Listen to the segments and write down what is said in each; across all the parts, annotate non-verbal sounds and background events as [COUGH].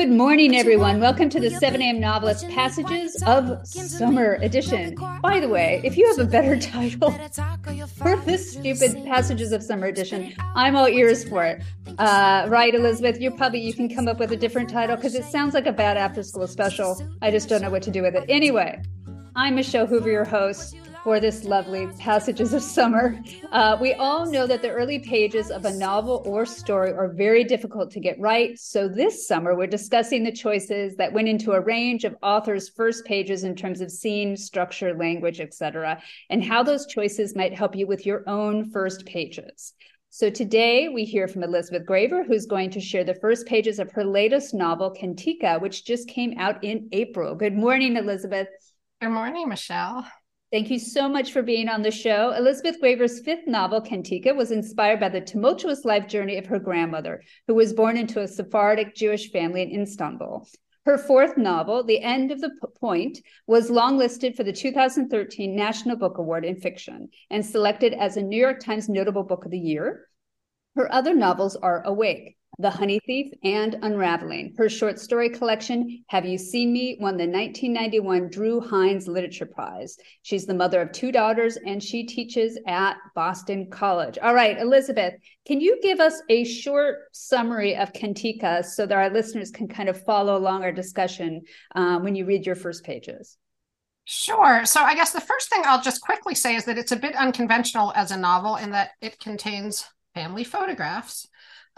Good morning, everyone. Welcome to the 7 a.m. Novelist Passages of Summer Edition. By the way, if you have a better [LAUGHS] title for this stupid Passages of Summer Edition, I'm all ears for it. Uh, right, Elizabeth? You probably you can come up with a different title because it sounds like a bad after school special. I just don't know what to do with it. Anyway, I'm Michelle Hoover, your host for this lovely passages of summer. Uh, we all know that the early pages of a novel or story are very difficult to get right. So this summer, we're discussing the choices that went into a range of authors' first pages in terms of scene, structure, language, etc., and how those choices might help you with your own first pages. So today we hear from Elizabeth Graver, who's going to share the first pages of her latest novel, Kantika, which just came out in April. Good morning, Elizabeth. Good morning, Michelle. Thank you so much for being on the show. Elizabeth Graver's fifth novel, Kantika, was inspired by the tumultuous life journey of her grandmother, who was born into a Sephardic Jewish family in Istanbul. Her fourth novel, The End of the Point, was longlisted for the 2013 National Book Award in Fiction and selected as a New York Times Notable Book of the Year. Her other novels are Awake, the Honey Thief, and Unraveling. Her short story collection, Have You Seen Me, won the 1991 Drue Heinz Literature Prize. She's the mother of two daughters and she teaches at Boston College. All right, Elizabeth, can you give us a short summary of Kantika so that our listeners can kind of follow along our discussion um, when you read your first pages? Sure. So I guess the first thing I'll just quickly say is that it's a bit unconventional as a novel in that it contains family photographs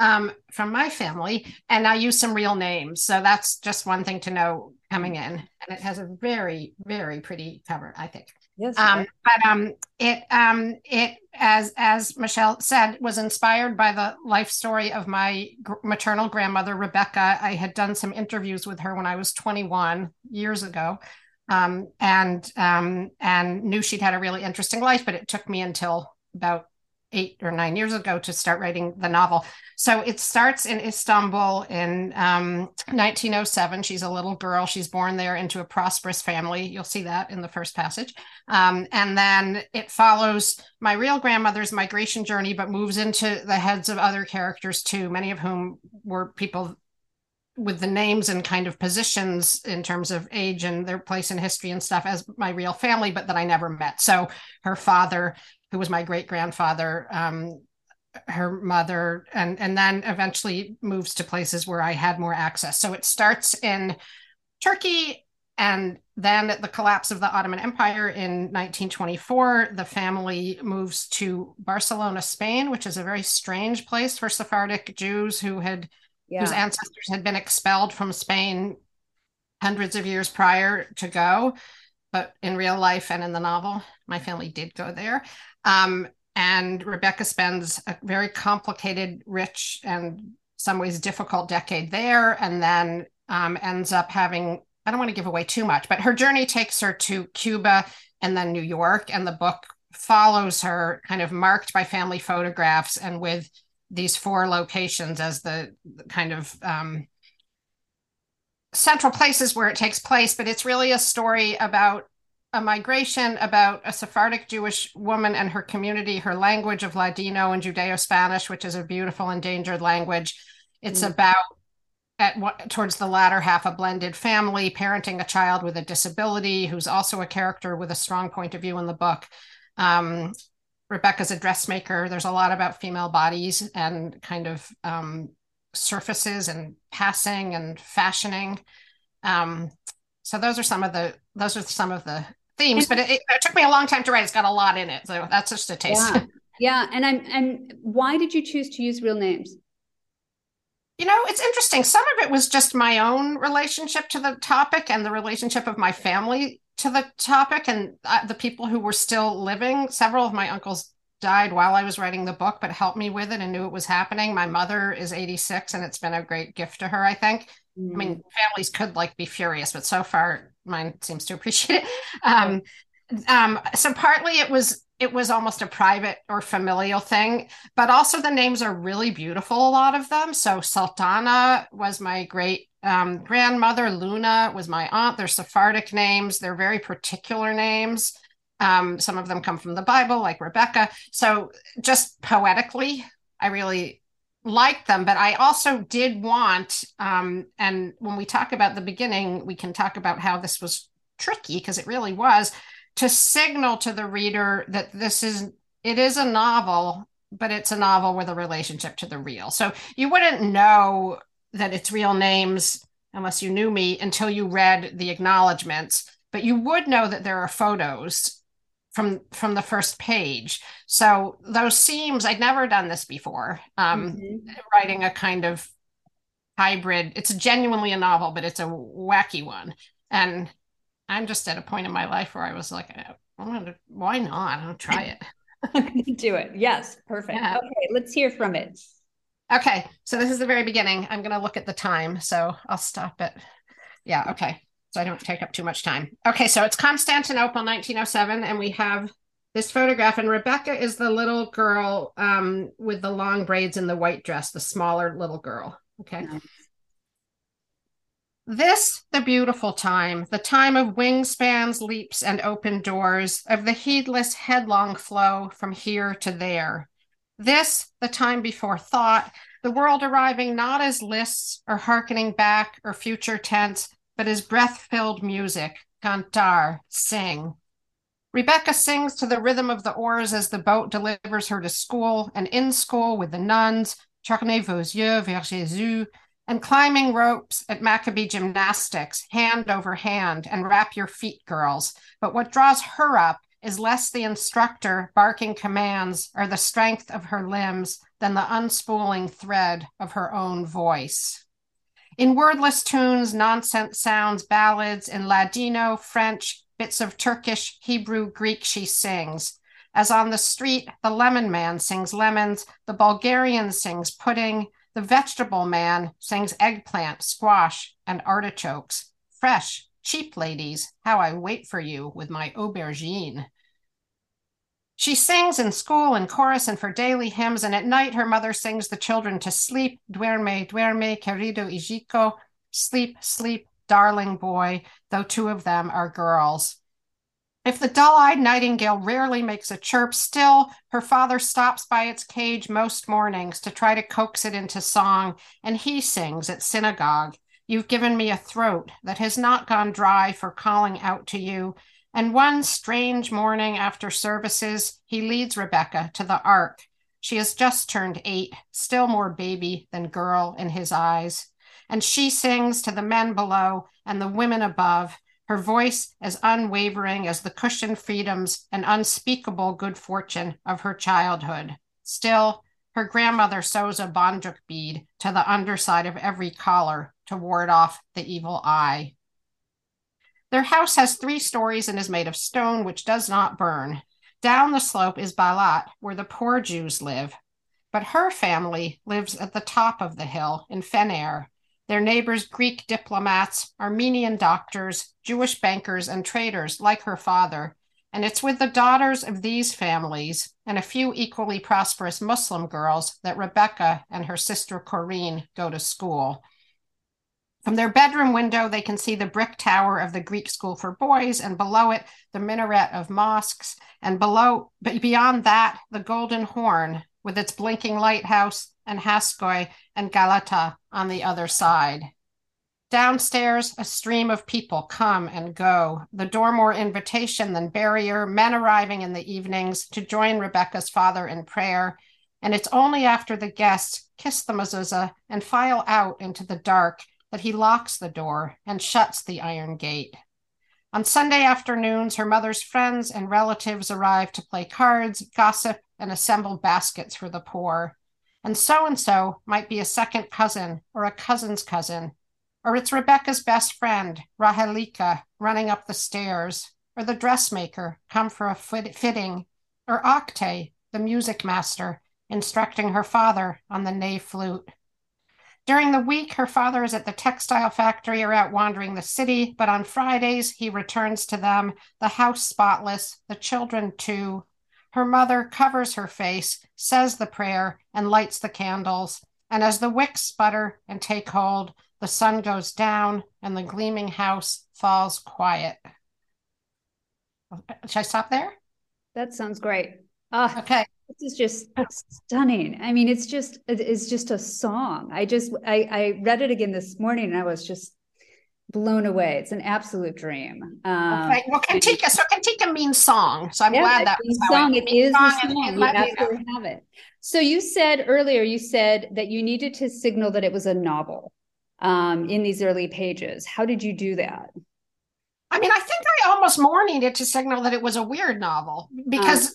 um, from my family, and I use some real names. So that's just one thing to know coming in. And it has a very, very pretty cover, I think. Yes. Um, but um, it um, it as as Michelle said was inspired by the life story of my gr- maternal grandmother Rebecca. I had done some interviews with her when I was 21 years ago, um, and um, and knew she'd had a really interesting life. But it took me until about eight or nine years ago to start writing the novel. So it starts in Istanbul in um, 1907. She's a little girl. She's born there into a prosperous family. You'll see that in the first passage. Um, and then it follows my real grandmother's migration journey, but moves into the heads of other characters too, many of whom were people with the names and kind of positions in terms of age and their place in history and stuff as my real family, but that I never met. So her father who was my great grandfather, um, her mother, and and then eventually moves to places where I had more access. So it starts in Turkey, and then at the collapse of the Ottoman Empire in 1924, the family moves to Barcelona, Spain, which is a very strange place for Sephardic Jews who had yeah. whose ancestors had been expelled from Spain hundreds of years prior to go. But in real life and in the novel, my family did go there. Um, and Rebecca spends a very complicated, rich, and some ways difficult decade there, and then um, ends up having. I don't want to give away too much, but her journey takes her to Cuba and then New York, and the book follows her, kind of marked by family photographs and with these four locations as the, kind of um, central places where it takes place. But it's really a story about a migration about a Sephardic Jewish woman and her community, her language of Ladino and Judeo Spanish, which is a beautiful endangered language. It's mm. about at what towards the latter half a blended family parenting a child with a disability who's also a character with a strong point of view in the book um, rebecca's a dressmaker there's a lot about female bodies and kind of um, surfaces and passing and fashioning um, so those are some of the those are some of the themes, but it, it, took me a long time to write. It's got a lot in it, so that's just a taste. Yeah, yeah. And I'm and why did you choose to use real names? You know, it's interesting. Some of it was just my own relationship to the topic and the relationship of my family to the topic and uh, the people who were still living. Several of my uncles died while I was writing the book, but helped me with it and knew it was happening. My mother is 86 and it's been a great gift to her, I think. Mm. I mean, mm. families could like be furious, but so far mine seems to appreciate it. Um, um, so partly it was it was almost a private or familial thing, but also the names are really beautiful. A lot of them. So Sultana was my great um, grandmother. Luna was my aunt. They're Sephardic names. They're very particular names. Um, some of them come from the Bible, like Rebecca. So just poetically, I really like them, but I also did want, um, and when we talk about the beginning, we can talk about how this was tricky because it really was to signal to the reader that this is it is a novel, but it's a novel with a relationship to the real. So you wouldn't know that it's real names unless you knew me until you read the acknowledgments, but you would know that there are photos from from the first page. So those seams, I'd never done this before. Um, mm-hmm. Writing a kind of hybrid. It's genuinely a novel, but it's a wacky one. And I'm just at a point in my life where I was like, gonna, why not? I'll try it. [LAUGHS] do it. Yes, perfect. Yeah. Okay, let's hear from it. Okay, so this is the very beginning. I'm going to look at the time, so I'll stop it. Yeah, okay. So I don't take up too much time. Okay, so it's Constantinople, 1907, and we have this photograph, and Rebecca is the little girl um, with the long braids and the white dress, the smaller little girl. Okay. Yeah. This, the beautiful time, the time of wingspans, leaps, and open doors, of the heedless, headlong flow from here to there. This, the time before thought, the world arriving not as lists or hearkening back or future tense, but as breath filled music, cantar, sing. Rebecca sings to the rhythm of the oars as the boat delivers her to school, and in school with the nuns, Tournez vos yeux vers Jésus, and climbing ropes at Maccabee gymnastics, hand over hand, and wrap your feet, girls. But what draws her up is less the instructor barking commands or the strength of her limbs than the unspooling thread of her own voice. In wordless tunes, nonsense sounds, ballads in Ladino, French, bits of Turkish, Hebrew, Greek she sings. As on the street, the lemon man sings lemons, the Bulgarian sings pudding, the vegetable man sings eggplant, squash, and artichokes. Fresh, cheap ladies, how I wait for you with my aubergine. She sings in school and chorus and for daily hymns, and at night her mother sings the children to sleep. Duerme, duerme, querido hijito. Sleep, sleep, darling boy, though two of them are girls. If the dull eyed nightingale rarely makes a chirp, still her father stops by its cage most mornings to try to coax it into song, and he sings at synagogue. You've given me a throat that has not gone dry for calling out to you. And one strange morning after services, he leads Rebecca to the ark. She has just turned eight, still more baby than girl in his eyes. And she sings to the men below and the women above her voice as unwavering as the cushioned freedoms and unspeakable good fortune of her childhood. Still, her grandmother sews a bandjuk bead to the underside of every collar to ward off the evil eye. Their house has three stories and is made of stone, which does not burn. Down the slope is Balat, where the poor Jews live. But her family lives at the top of the hill in Fener, their neighbors, Greek diplomats, Armenian doctors, Jewish bankers, and traders like her father. And it's with the daughters of these families and a few equally prosperous Muslim girls that Rebecca and her sister Corinne go to school. From their bedroom window, they can see the brick tower of the Greek school for boys, and below it, the minaret of mosques, and below, but beyond that, the Golden Horn with its blinking lighthouse and Haskoy and Galata on the other side. Downstairs, a stream of people come and go, the door more invitation than barrier, men arriving in the evenings to join Rebecca's father in prayer. And it's only after the guests kiss the mezuzah and file out into the dark that he locks the door and shuts the iron gate. On Sunday afternoons, her mother's friends and relatives arrive to play cards, gossip, and assemble baskets for the poor. And so and so might be a second cousin or a cousin's cousin, or it's Rebecca's best friend, Rahelika, running up the stairs, or the dressmaker come for a fitting, or Octay, the music master, instructing her father on the ney flute. During the week, her father is at the textile factory or out wandering the city, but on Fridays, he returns to them, the house spotless, the children too, her mother covers her face, says the prayer, and lights the candles. And as the wicks sputter and take hold, the sun goes down and the gleaming house falls quiet. Should I stop there? That sounds great. Uh, okay. This is just stunning. I mean, it's just it's just a song. I just I, I read it again this morning and I was just blown away. It's an absolute dream. Um, okay. Well, Kantika, so Kantika means song. So I'm yeah, glad that was song. It, it is song the song. You absolutely have it. So you said earlier, you said that you needed to signal that it was a novel um, in these early pages. How did you do that? I mean, I think I almost more needed to signal that it was a weird novel because um,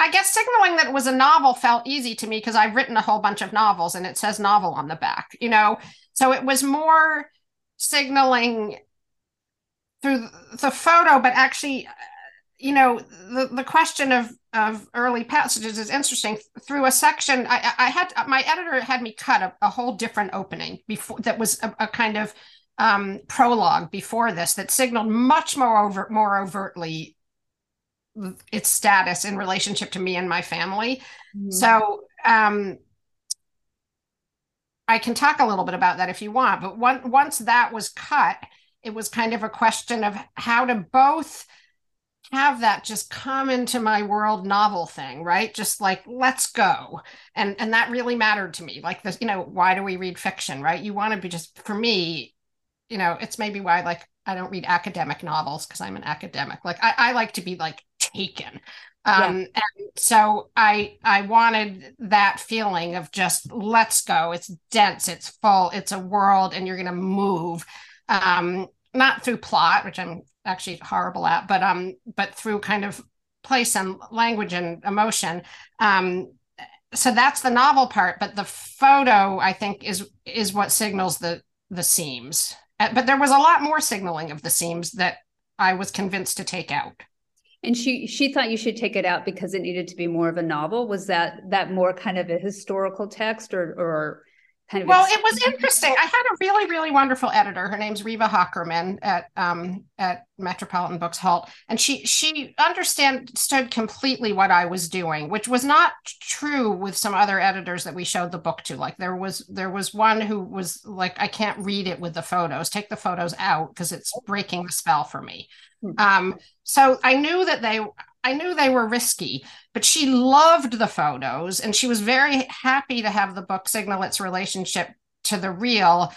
I guess signaling that it was a novel felt easy to me because I've written a whole bunch of novels and it says novel on the back, you know? So it was more signaling through the photo, but actually, you know, the, the question of, of early passages is interesting. Through a section, I, I had my editor had me cut a, a whole different opening before that was a, a kind of um, prologue before this that signaled much more over more overtly its status in relationship to me and my family. Mm-hmm. So um, I can talk a little bit about that if you want. But one, once that was cut, it was kind of a question of how to both have that just come into my world novel thing right just like let's go and and that really mattered to me like this you know why do we read fiction right you want to be just for me you know it's maybe why like i don't read academic novels because i'm an academic. Like I, I like to be like taken. Um yeah. and so i i wanted that feeling of just let's go. It's dense. It's full. It's a world and you're going to move um not through plot which i'm actually horrible at but um but through kind of place and language and emotion. Um so that's the novel part but the photo i think is is what signals the the seams Uh, but there was a lot more signaling of the seams that i was convinced to take out. And she she thought you should take it out because it needed to be more of a novel. Was that that more kind of a historical text or or kind of well it was interesting. I had a really really wonderful editor. Her name's Riva Hocherman at um at metropolitan books Holt. And she she understood completely what i was doing which was not true with some other editors that we showed the book to. Like there was there was one who was like i can't read it with the photos. Take the photos out because it's breaking the spell for me. Hmm. Um, so I knew that they I knew they were risky, but she loved the photos and she was very happy to have the book signal its relationship to the real.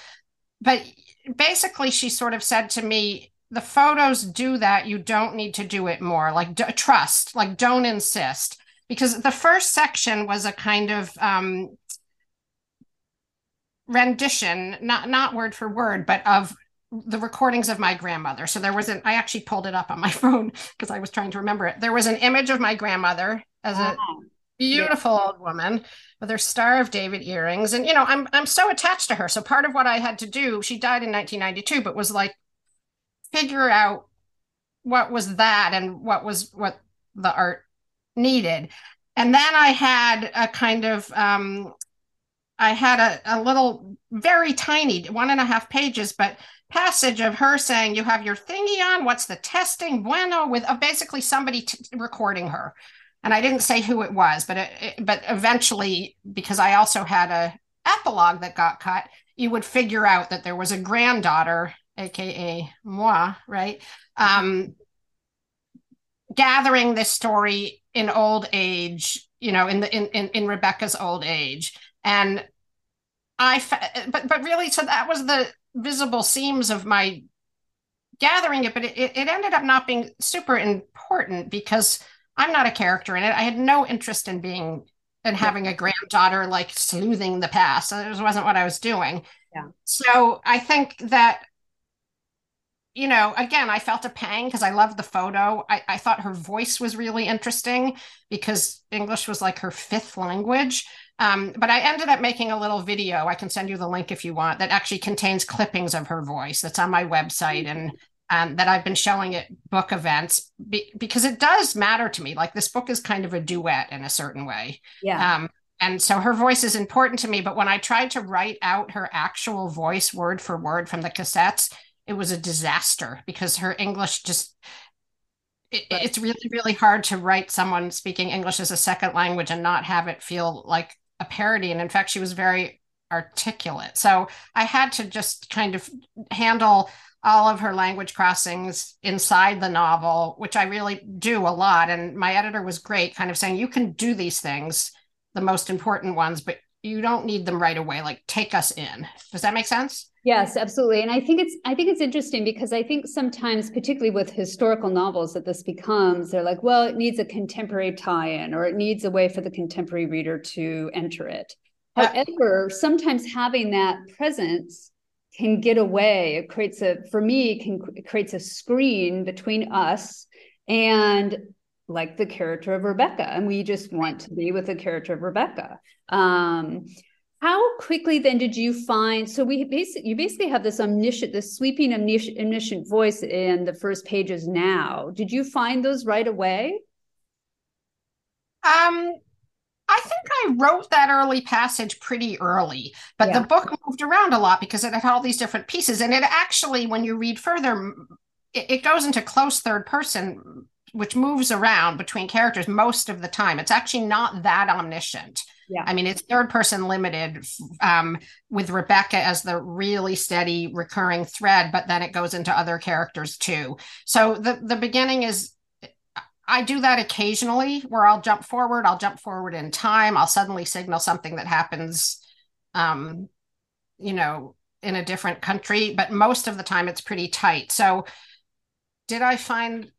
But basically, she sort of said to me, the photos do that. You don't need to do it more. Like, d- trust, like, don't insist. Because the first section was a kind of um, rendition, not not word for word, but of the recordings of my grandmother. So there was an, I actually pulled it up on my [LAUGHS] phone because I was trying to remember it. There was an image of my grandmother as a beautiful yeah. old woman with her Star of David earrings. And, you know, I'm, I'm so attached to her. So part of what I had to do, she died in 1992, but was like figure out what was that and what was what the art needed. And then I had a kind of, um, I had a, a little, very tiny, one and a half pages, but passage of her saying, "You have your thingy on. What's the testing? Bueno." With uh, basically somebody t- recording her, and I didn't say who it was, but it, it, but eventually, because I also had a epilogue that got cut, you would figure out that there was a granddaughter, aka moi, right? Um, gathering this story in old age, you know, in the in in, in Rebecca's old age, and I, but but really, so that was the visible seams of my gathering it, but it, it ended up not being super important because I'm not a character in it. I had no interest in being and having a granddaughter like sleuthing the past. So it wasn't what I was doing. Yeah. So I think that, you know, again, I felt a pang because I loved the photo. I, I thought her voice was really interesting because English was like her fifth language. Um, but I ended up making a little video. I can send you the link if you want that actually contains clippings of her voice that's on my website and um, that I've been showing at book events be- because it does matter to me. Like this book is kind of a duet in a certain way. Yeah. Um, and so her voice is important to me. But when I tried to write out her actual voice word for word from the cassettes, it was a disaster because her English just it, it's really really hard to write someone speaking english as a second language and not have it feel like a parody. And in fact, she was very articulate. So I had to just kind of handle all of her language crossings inside the novel, which I really do a lot. And my editor was great, kind of saying, you can do these things, the most important ones, but you don't need them right away. Like take us in. Does that make sense? Yes, absolutely. And I think it's I think it's interesting because I think sometimes, particularly with historical novels, that this becomes they're like, well, it needs a contemporary tie-in or it needs a way for the contemporary reader to enter it. However, sometimes having that presence can get away. It creates a for me can it creates a screen between us and like the character of Rebecca, and we just want to be with the character of Rebecca. Um, how quickly then did you find? So we basically you basically have this omniscient, this sweeping omniscient, omniscient voice in the first pages. Now, did you find those right away? Um, I think I wrote that early passage pretty early, but yeah. the book moved around a lot because it had all these different pieces. And it actually, when you read further, it, it goes into close third person, which moves around between characters most of the time. It's actually not that omniscient. Yeah. I mean, it's third person limited um, with Rebecca as the really steady recurring thread, but then it goes into other characters too. So the the beginning is I do that occasionally where I'll jump forward, I'll jump forward in time, I'll suddenly signal something that happens um, you know, in a different country, but most of the time it's pretty tight. So did I find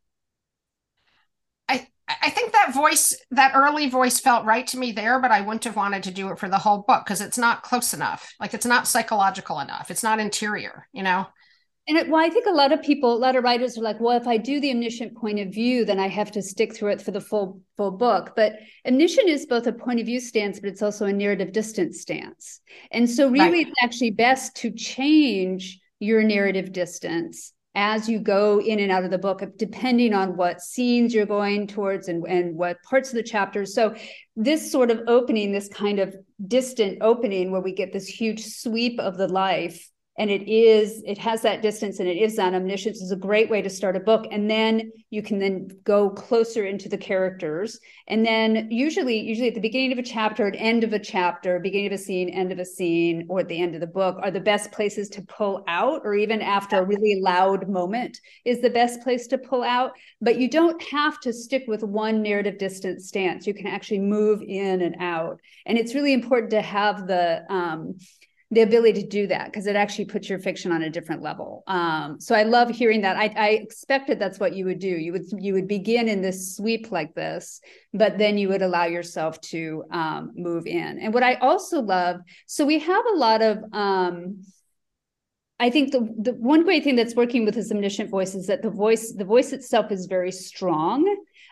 I I think that voice, that early voice felt right to me there, but I wouldn't have wanted to do it for the whole book because it's not close enough. Like it's not psychological enough. It's not interior, you know? And it, well, I think a lot of people, a lot of writers are like, well, if I do the omniscient point of view, then I have to stick through it for the full full book. But omniscient is both a point of view stance, but it's also a narrative distance stance. And so, really, right. it's actually best to change your narrative distance as you go in and out of the book, depending on what scenes you're going towards and, and what parts of the chapters. So, this sort of opening, this kind of distant opening where we get this huge sweep of the life and it is it has that distance and it is that omniscience is a great way to start a book. And then you can then go closer into the characters. And then usually usually at the beginning of a chapter at end of a chapter beginning of a scene end of a scene or at the end of the book are the best places to pull out or even after a really loud moment is the best place to pull out. But you don't have to stick with one narrative distance stance. You can actually move in and out. And it's really important to have the um, the ability to do that because it actually puts your fiction on a different level. Um, so I love hearing that. I, I, expected that's what you would do. You would you would begin in this sweep like this, but then you would allow yourself to um, move in. And what I also love, so we have a lot of. Um, I think the the one great thing that's working with this omniscient voice is that the voice the voice itself is very strong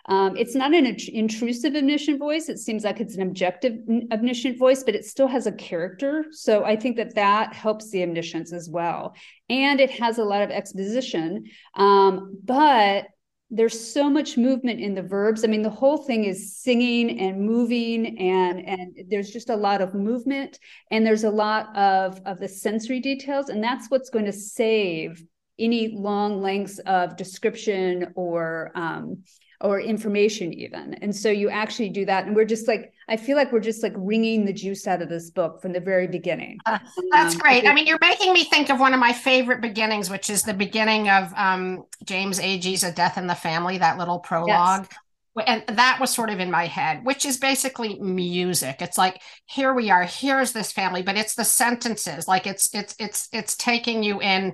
um, it's not an intrusive omniscient voice. It seems like it's an objective omniscient voice, but it still has a character. So I think that that helps the omniscience as well. And it has a lot of exposition, um, but there's so much movement in the verbs. I mean, the whole thing is singing and moving, and and there's just a lot of movement, and there's a lot of of the sensory details, and that's what's going to save any long lengths of description or um, or information even. And so you actually do that. And we're just like i feel like we're just like wringing the juice out of this book from the very beginning. Uh, that's um, great. I mean you're making me think of one of my favorite beginnings which is the beginning of um, james agee's a death in the family that little prologue. Yes. And that was sort of in my head which is basically music. It's like here we are here's this family but it's the sentences. Like it's it's it's it's taking you in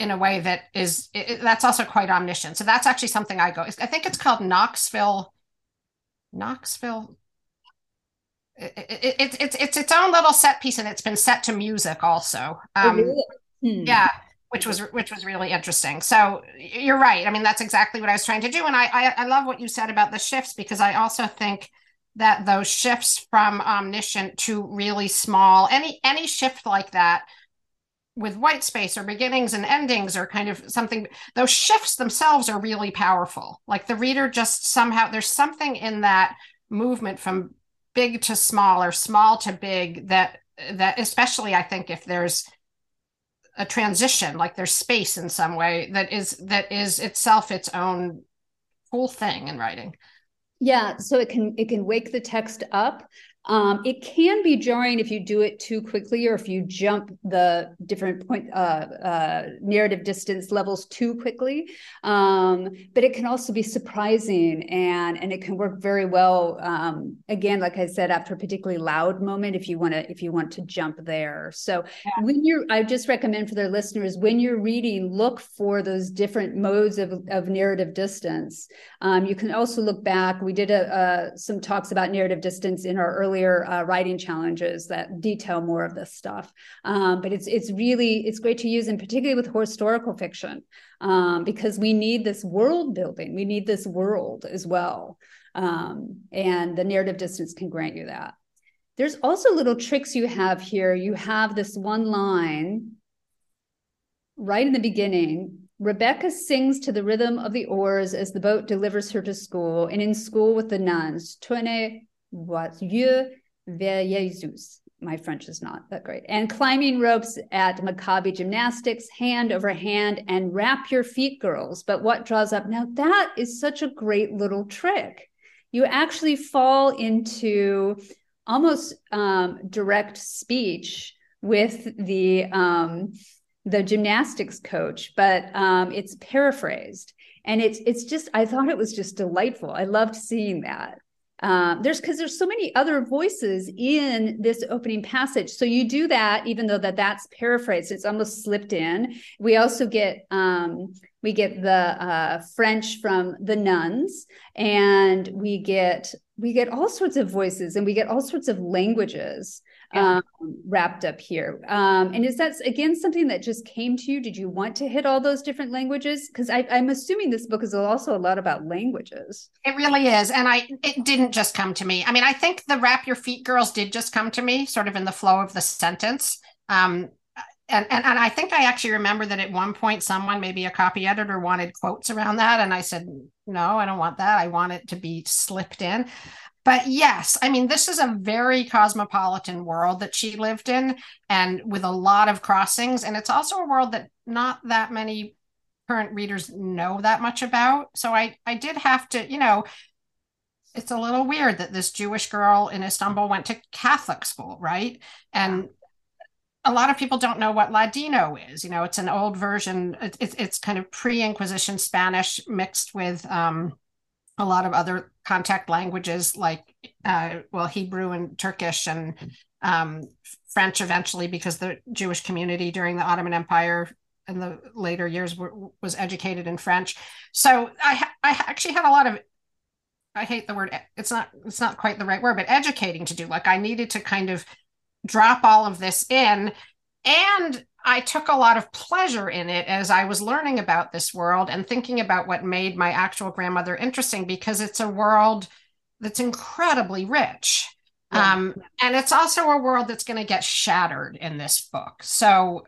in a way that is it, that's also quite omniscient. So that's actually something I go. I think it's called Knoxville. Knoxville. It, it, it, it's it's its own little set piece, and it's been set to music also. Oh, um, really? hmm. Yeah, which was which was really interesting. So you're right. I mean, that's exactly what I was trying to do, and I I, I love what you said about the shifts because I also think that those shifts from omniscient to really small any any shift like that with white space or beginnings and endings or kind of something those shifts themselves are really powerful. Like the reader just somehow there's something in that movement from big to small or small to big that that especially i think if there's a transition like there's space in some way that is that is itself its own cool thing in writing. Yeah so it can it can wake the text up Um, it can be jarring if you do it too quickly or if you jump the different point uh, uh, narrative distance levels too quickly. Um, but it can also be surprising and and it can work very well. Um, again, like I said, after a particularly loud moment, if you want to if you want to jump there. So yeah. when you're, I just recommend for their listeners when you're reading, look for those different modes of of narrative distance. Um, you can also look back. We did a, a, some talks about narrative distance in our early earlier uh, writing challenges that detail more of this stuff. Um, but it's it's really it's great to use, and particularly with historical fiction, um, because we need this world building. We need this world as well, um, and the narrative distance can grant you that. There's also little tricks you have here. You have this one line right in the beginning Rebecca sings to the rhythm of the oars as the boat delivers her to school, and in school with the nuns. Tournez Voyeux vers Jesus. My French is not that great. And climbing ropes at Maccabi Gymnastics, hand over hand, and wrap your feet, girls. But what draws up? Now, that is such a great little trick. You actually fall into almost um, direct speech with the um, the gymnastics coach, but um, it's paraphrased, and it's it's just I thought it was just delightful. I loved seeing that. Um, there's because there's so many other voices in this opening passage. So you do that even though that that's paraphrased it's almost slipped in. We also get um, we get the uh, french from the nuns and we get we get all sorts of voices and we get all sorts of languages yeah. um, wrapped up here. Um, and is that again something that just came to you? Did you want to hit all those different languages? Because I'm assuming this book is also a lot about languages. It really is, and I it didn't just come to me. I mean, I think the "Wrap Your Feet, Girls" did just come to me, sort of in the flow of the sentence. Um, and, and, and I think I actually remember that at one point someone, maybe a copy editor, wanted quotes around that, and I said, "No, I don't want that. I want it to be slipped in." But yes, I mean, this is a very cosmopolitan world that she lived in and with a lot of crossings. And it's also a world that not that many current readers know that much about. So I, I did have to, you know, it's a little weird that this Jewish girl in Istanbul went to Catholic school, right? And a lot of people don't know what Ladino is. You know, it's an old version. It's it's kind of pre-Inquisition Spanish mixed with um, a lot of other contact languages like uh, well hebrew and turkish and um, french eventually because the jewish community during the ottoman empire in the later years were, was educated in french. So i i actually had a lot of i hate the word it's not it's not quite the right word but educating to do. Like i needed to kind of drop all of this in. And I took a lot of pleasure in it as I was learning about this world and thinking about what made my actual grandmother interesting because it's a world that's incredibly rich. Yeah. Um, and it's also a world that's going to get shattered in this book. So,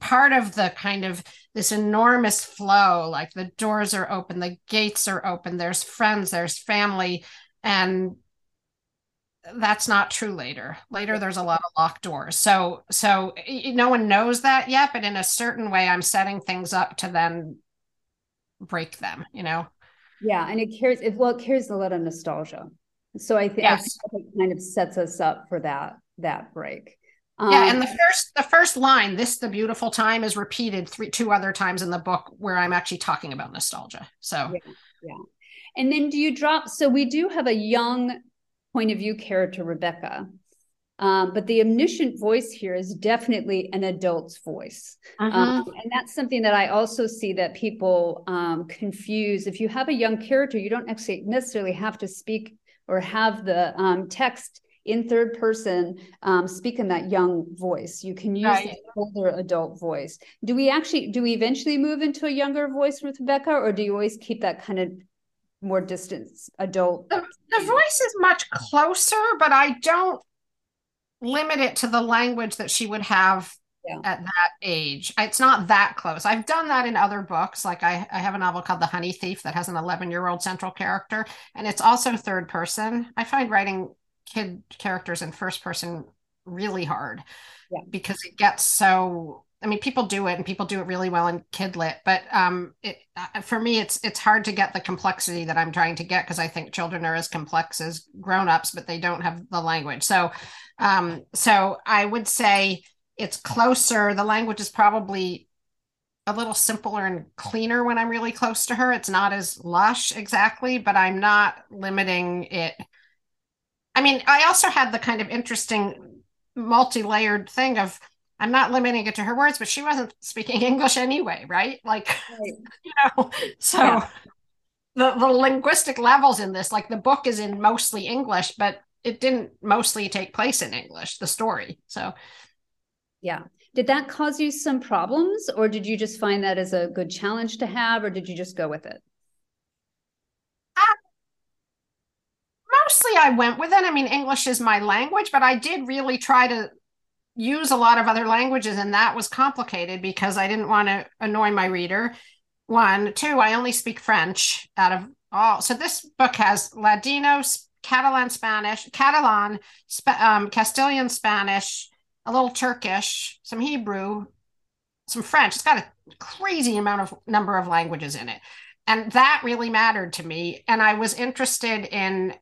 part of the kind of this enormous flow, like the doors are open, the gates are open, there's friends, there's family, and that's not true later. Later there's a lot of locked doors. So so no one knows that yet but in a certain way i'm setting things up to then break them you know? Yeah and it carries it well it carries a lot of nostalgia. So i think, yes. It kind of sets us up for that that break. Um, yeah and the first the first line this the beautiful time is repeated three two other times in the book where i'm actually talking about nostalgia so. Yeah, yeah. and then do you drop so we do have a young point of view character, Rebecca. Um, but the omniscient voice here is definitely an adult's voice. Uh-huh. Um, and that's something that I also see that people um, confuse. If you have a young character, you don't actually necessarily have to speak or have the um, text in third person um, speak in that young voice. You can use right. the older adult voice. Do we actually, do we eventually move into a younger voice with Rebecca, or do you always keep that kind of more distance adult the, the voice is much closer but i don't limit it to the language that she would have yeah. at that age it's not that close i've done that in other books like I, I have a novel called the honey thief that has an 11 year old central character and it's also third person i find writing kid characters in first person really hard yeah. because it gets so I mean, people do it and people do it really well in kidlit, but um, it, uh, for me, it's it's hard to get the complexity that I'm trying to get because I think children are as complex as grown-ups, but they don't have the language. So, um, so I would say it's closer. The language is probably a little simpler and cleaner when I'm really close to her. It's not as lush exactly, but I'm not limiting it. I mean, I also had the kind of interesting multi-layered thing of I'm not limiting it to her words, but she wasn't speaking [LAUGHS] English anyway, right? Like, right. [LAUGHS] you know, so yeah. the, the linguistic levels in this, like the book is in mostly English, but it didn't mostly take place in English, the story. So, yeah. Did that cause you some problems, or did you just find that as a good challenge to have, or did you just go with it? Uh, mostly I went with it. I mean, English is my language, but I did really try to use a lot of other languages and that was complicated because I didn't want to annoy my reader. One, two, I only speak French out of all. So this book has Ladino, Catalan Spanish, Catalan, um, Castilian Spanish, a little Turkish, some Hebrew, some French. It's got a crazy amount of number of languages in it. And that really mattered to me. And I was interested in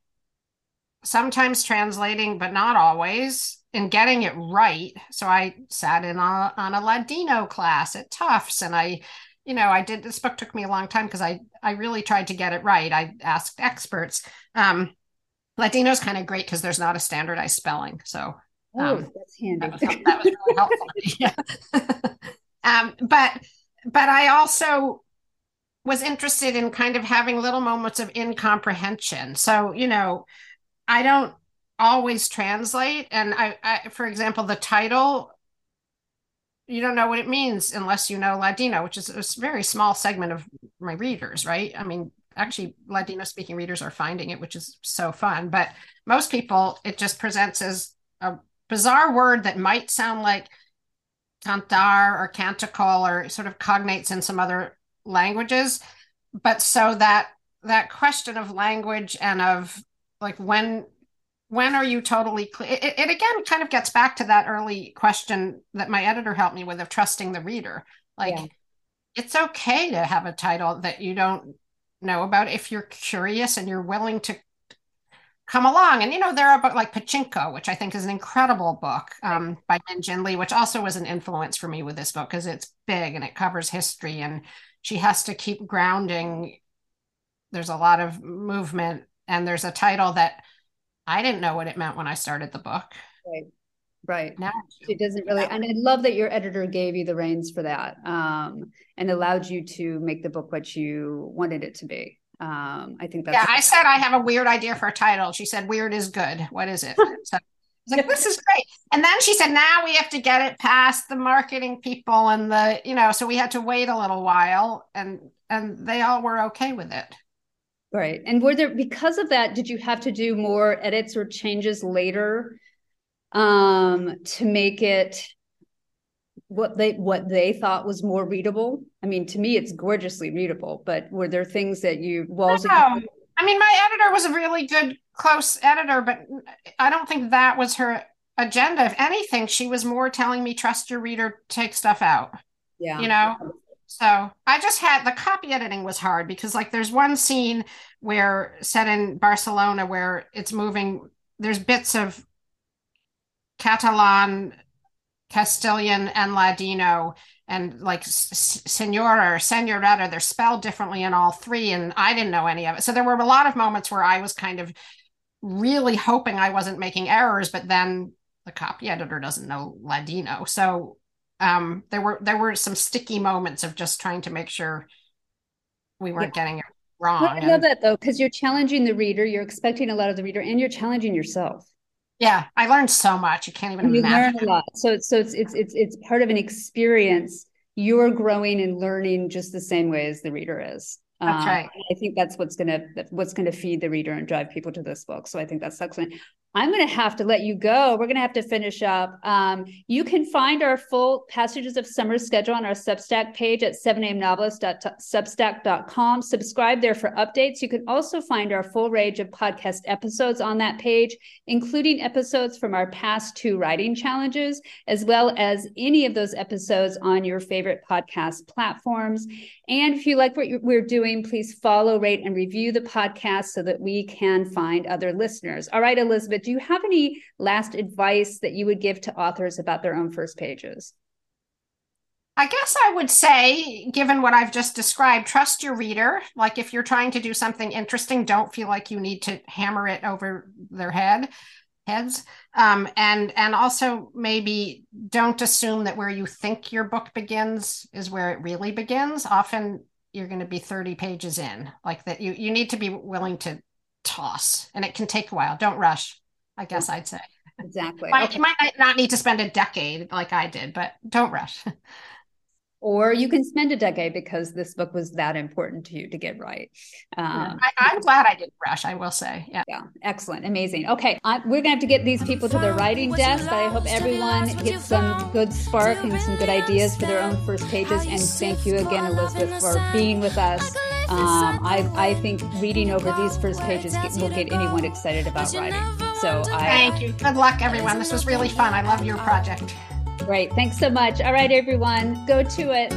sometimes translating, but not always in getting it right. So I sat in on, on a Ladino class at Tufts and I, you know, I did this book took me a long time because I I really tried to get it right. I asked experts. Um, Ladino is kind of great because there's not a standardized spelling. So oh, um, that's handy. That was, that was really helpful. [LAUGHS] [LAUGHS] yeah. um, but but I also was interested in kind of having little moments of incomprehension. So, you know, I don't always translate. And I, I, for example, the title, you don't know what it means unless you know Ladino, which is a very small segment of my readers, right? I mean, actually, Ladino speaking readers are finding it, which is so fun. But most people, it just presents as a bizarre word that might sound like cantar or canticle or sort of cognates in some other languages. But so that that question of language and of like when when are you totally clear? It, it, again kind of gets back to that early question that my editor helped me with of trusting the reader. Like, yeah. it's okay to have a title that you don't know about if you're curious and you're willing to come along. And you know, there are books like Pachinko, which I think is an incredible book um, by Min Jin Lee, which also was an influence for me with this book because it's big and it covers history and she has to keep grounding. There's a lot of movement, and there's a title that I didn't know what it meant when I started the book. Right. Right. Now she doesn't really, and I love that your editor gave you the reins for that um, and allowed you to make the book what you wanted it to be. Um, I think that's. Yeah, I said I have a weird idea for a title. She said, "Weird is good." What is it? [LAUGHS] so, like, this is great. And then she said, now we have to get it past the marketing people and the, you know, so we had to wait a little while and and they all were okay with it. Right. And were there because of that, did you have to do more edits or changes later um to make it what they what they thought was more readable? I mean, to me it's gorgeously readable, but were there things that you walls no. I mean, my editor was a really good close editor, but I don't think that was her agenda. If anything, she was more telling me trust your reader, take stuff out. Yeah. You know, so I just had the copy editing was hard because like there's one scene where set in Barcelona where it's moving. There's bits of Catalan, Castilian, and Ladino, and like senora or senorita. They're spelled differently in all three, and I didn't know any of it. So there were a lot of moments where I was kind of really hoping I wasn't making errors, but then the copy editor doesn't know Ladino, so um, there were there were some sticky moments of just trying to make sure we weren't yeah. getting it wrong. I love that though, because you're challenging the reader, you're expecting a lot of the reader, and you're challenging yourself. Yeah, I learned so much. You can't even you imagine. learn a lot. So so it's it's it's it's part of an experience. You're growing and learning just the same way as the reader is. That's um, right. I think that's what's gonna what's gonna feed the reader and drive people to this book. So I think that's excellent. I'm going to have to let you go. We're going to have to finish up. Um, you can find our full Passages of Summer schedule on our Substack page at 7amnovelist.substack.com. Subscribe there for updates. You can also find our full range of podcast episodes on that page, including episodes from our past two writing challenges, as well as any of those episodes on your favorite podcast platforms. And if you like what we're doing, please follow, rate, and review the podcast so that we can find other listeners. All right, Elizabeth, do you have any last advice that you would give to authors about their own first pages? I guess I would say, given what I've just described, trust your reader. Like if you're trying to do something interesting, don't feel like you need to hammer it over their head heads um, and and also maybe don't assume that where you think your book begins is where it really begins often you're going to be 30 pages in like that you you need to be willing to toss and it can take a while don't rush i guess i'd say exactly you okay. might not need to spend a decade like i did but don't rush [LAUGHS] or you can spend a decade because this book was that important to you to get right. Um, I, am glad I didn't rush. I will say, yeah, yeah, excellent, amazing. Okay, I, we're gonna have to get these people to their writing desk, but I hope everyone gets some good spark and some good ideas for their own first pages. And thank you again, Elizabeth, for being with us. Um, I, I think reading over these first pages will get anyone excited about writing. So I thank you. Good luck, everyone. This was really fun. I love your project. Great. Thanks so much. All right, everyone, go to it.